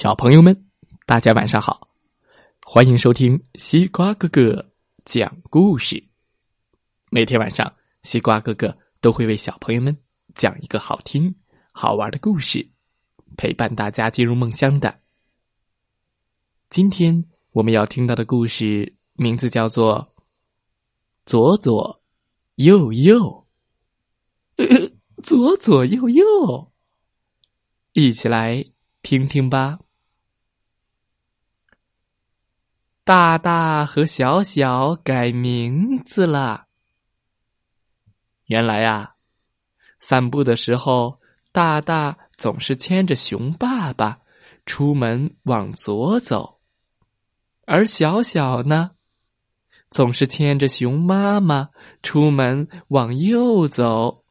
小朋友们，大家晚上好！欢迎收听西瓜哥哥讲故事。每天晚上，西瓜哥哥都会为小朋友们讲一个好听、好玩的故事，陪伴大家进入梦乡的。今天我们要听到的故事名字叫做《左左右右》，左左右右，一起来。听听吧，大大和小小改名字了。原来啊，散步的时候，大大总是牵着熊爸爸出门往左走，而小小呢，总是牵着熊妈妈出门往右走。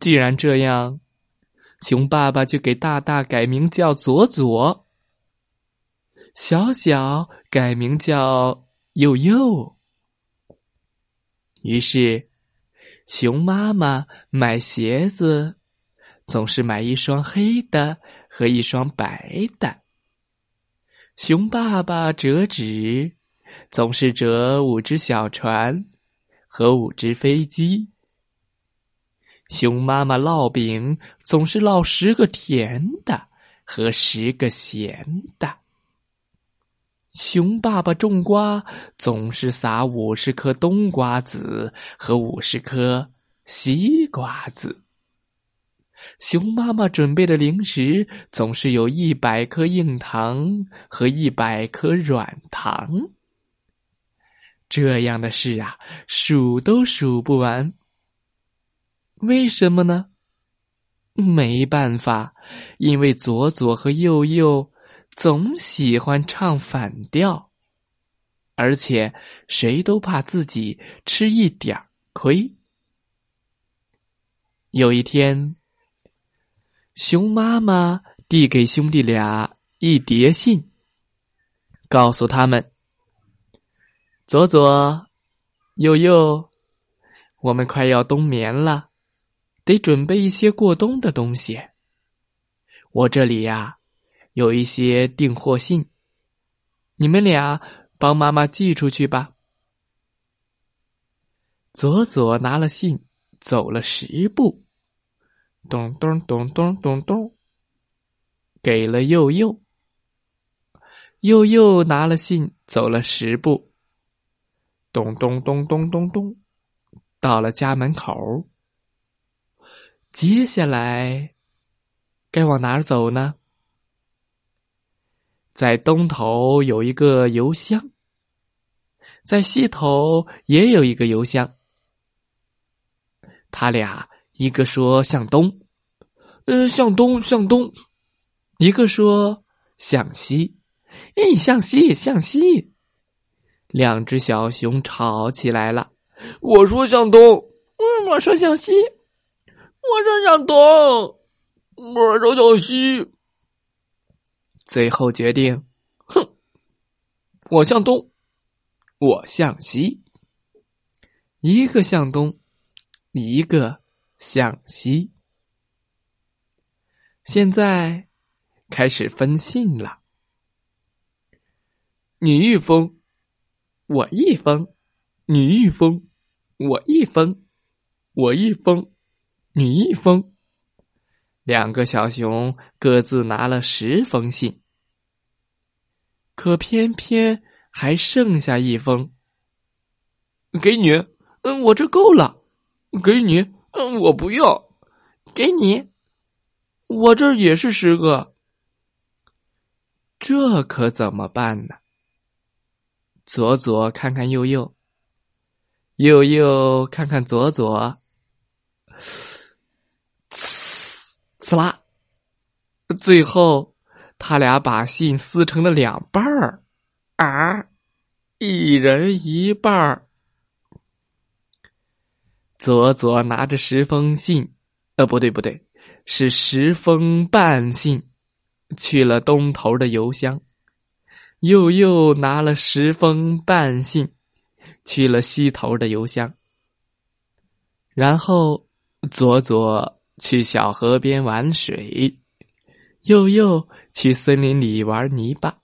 既然这样。熊爸爸就给大大改名叫左左，小小改名叫右右。于是，熊妈妈买鞋子总是买一双黑的和一双白的。熊爸爸折纸总是折五只小船和五只飞机。熊妈妈烙饼总是烙十个甜的和十个咸的。熊爸爸种瓜总是撒五十颗冬瓜子和五十颗西瓜子。熊妈妈准备的零食总是有一百颗硬糖和一百颗软糖。这样的事啊，数都数不完。为什么呢？没办法，因为左左和右右总喜欢唱反调，而且谁都怕自己吃一点亏。有一天，熊妈妈递给兄弟俩一叠信，告诉他们：“左左，右右，我们快要冬眠了。”得准备一些过冬的东西。我这里呀，有一些订货信，你们俩帮妈妈寄出去吧。左左拿了信，走了十步，咚咚咚咚咚咚，给了佑佑。佑佑拿了信，走了十步，咚咚咚咚咚咚，到了家门口。接下来该往哪儿走呢？在东头有一个邮箱，在西头也有一个邮箱。他俩一个说向东，呃，向东向东；一个说向西，哎，向西向西。两只小熊吵起来了。我说向东，嗯，我说向西。我说向东，我说向西，最后决定，哼，我向东，我向西，一个向东，一个向西。现在开始分信了，你一封，我一封，你一封，我一封，我一封。你一封，两个小熊各自拿了十封信，可偏偏还剩下一封。给你，嗯，我这够了。给你，嗯，我不要。给你，我这也是十个。这可怎么办呢？左左看看右右，右右看看左左。撕啦！最后，他俩把信撕成了两半儿，啊，一人一半儿。左左拿着十封信，呃，不对不对，是十封半信，去了东头的邮箱；右右拿了十封半信，去了西头的邮箱。然后，左左。去小河边玩水，又又去森林里玩泥巴，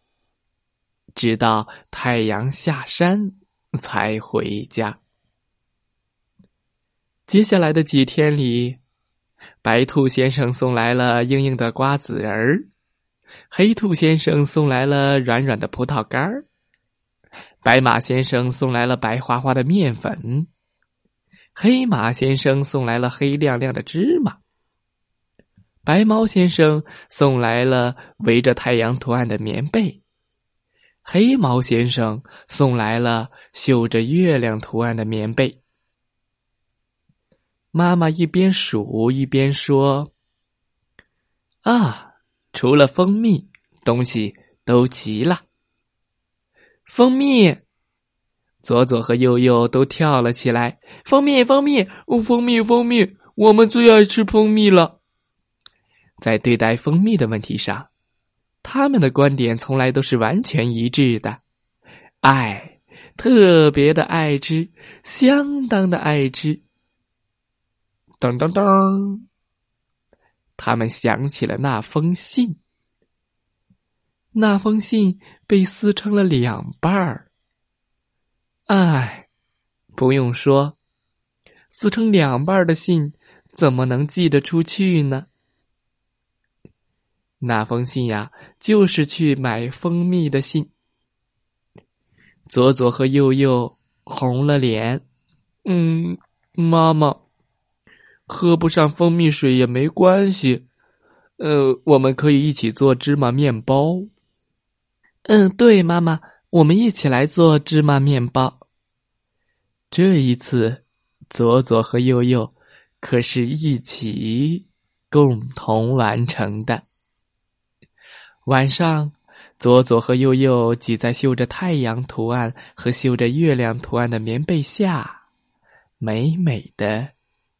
直到太阳下山才回家。接下来的几天里，白兔先生送来了硬硬的瓜子仁儿，黑兔先生送来了软软的葡萄干儿，白马先生送来了白花花的面粉，黑马先生送来了黑亮亮的芝麻。白猫先生送来了围着太阳图案的棉被，黑猫先生送来了绣着月亮图案的棉被。妈妈一边数一边说：“啊，除了蜂蜜，东西都齐了。蜂蜜，左左和右右都跳了起来。蜂蜜，蜂蜜，蜂蜜，蜂蜜，我们最爱吃蜂蜜了。”在对待蜂蜜的问题上，他们的观点从来都是完全一致的。爱，特别的爱吃，相当的爱吃。噔噔噔，他们想起了那封信。那封信被撕成了两半儿。哎，不用说，撕成两半的信怎么能寄得出去呢？那封信呀，就是去买蜂蜜的信。左左和右右红了脸，嗯，妈妈，喝不上蜂蜜水也没关系，呃，我们可以一起做芝麻面包。嗯，对，妈妈，我们一起来做芝麻面包。这一次，左左和右右可是一起共同完成的。晚上，左左和右右挤在绣着太阳图案和绣着月亮图案的棉被下，美美的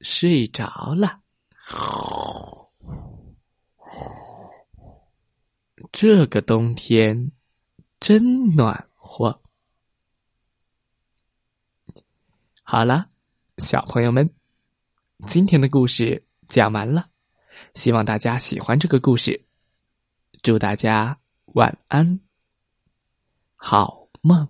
睡着了。这个冬天真暖和。好了，小朋友们，今天的故事讲完了，希望大家喜欢这个故事。祝大家晚安，好梦。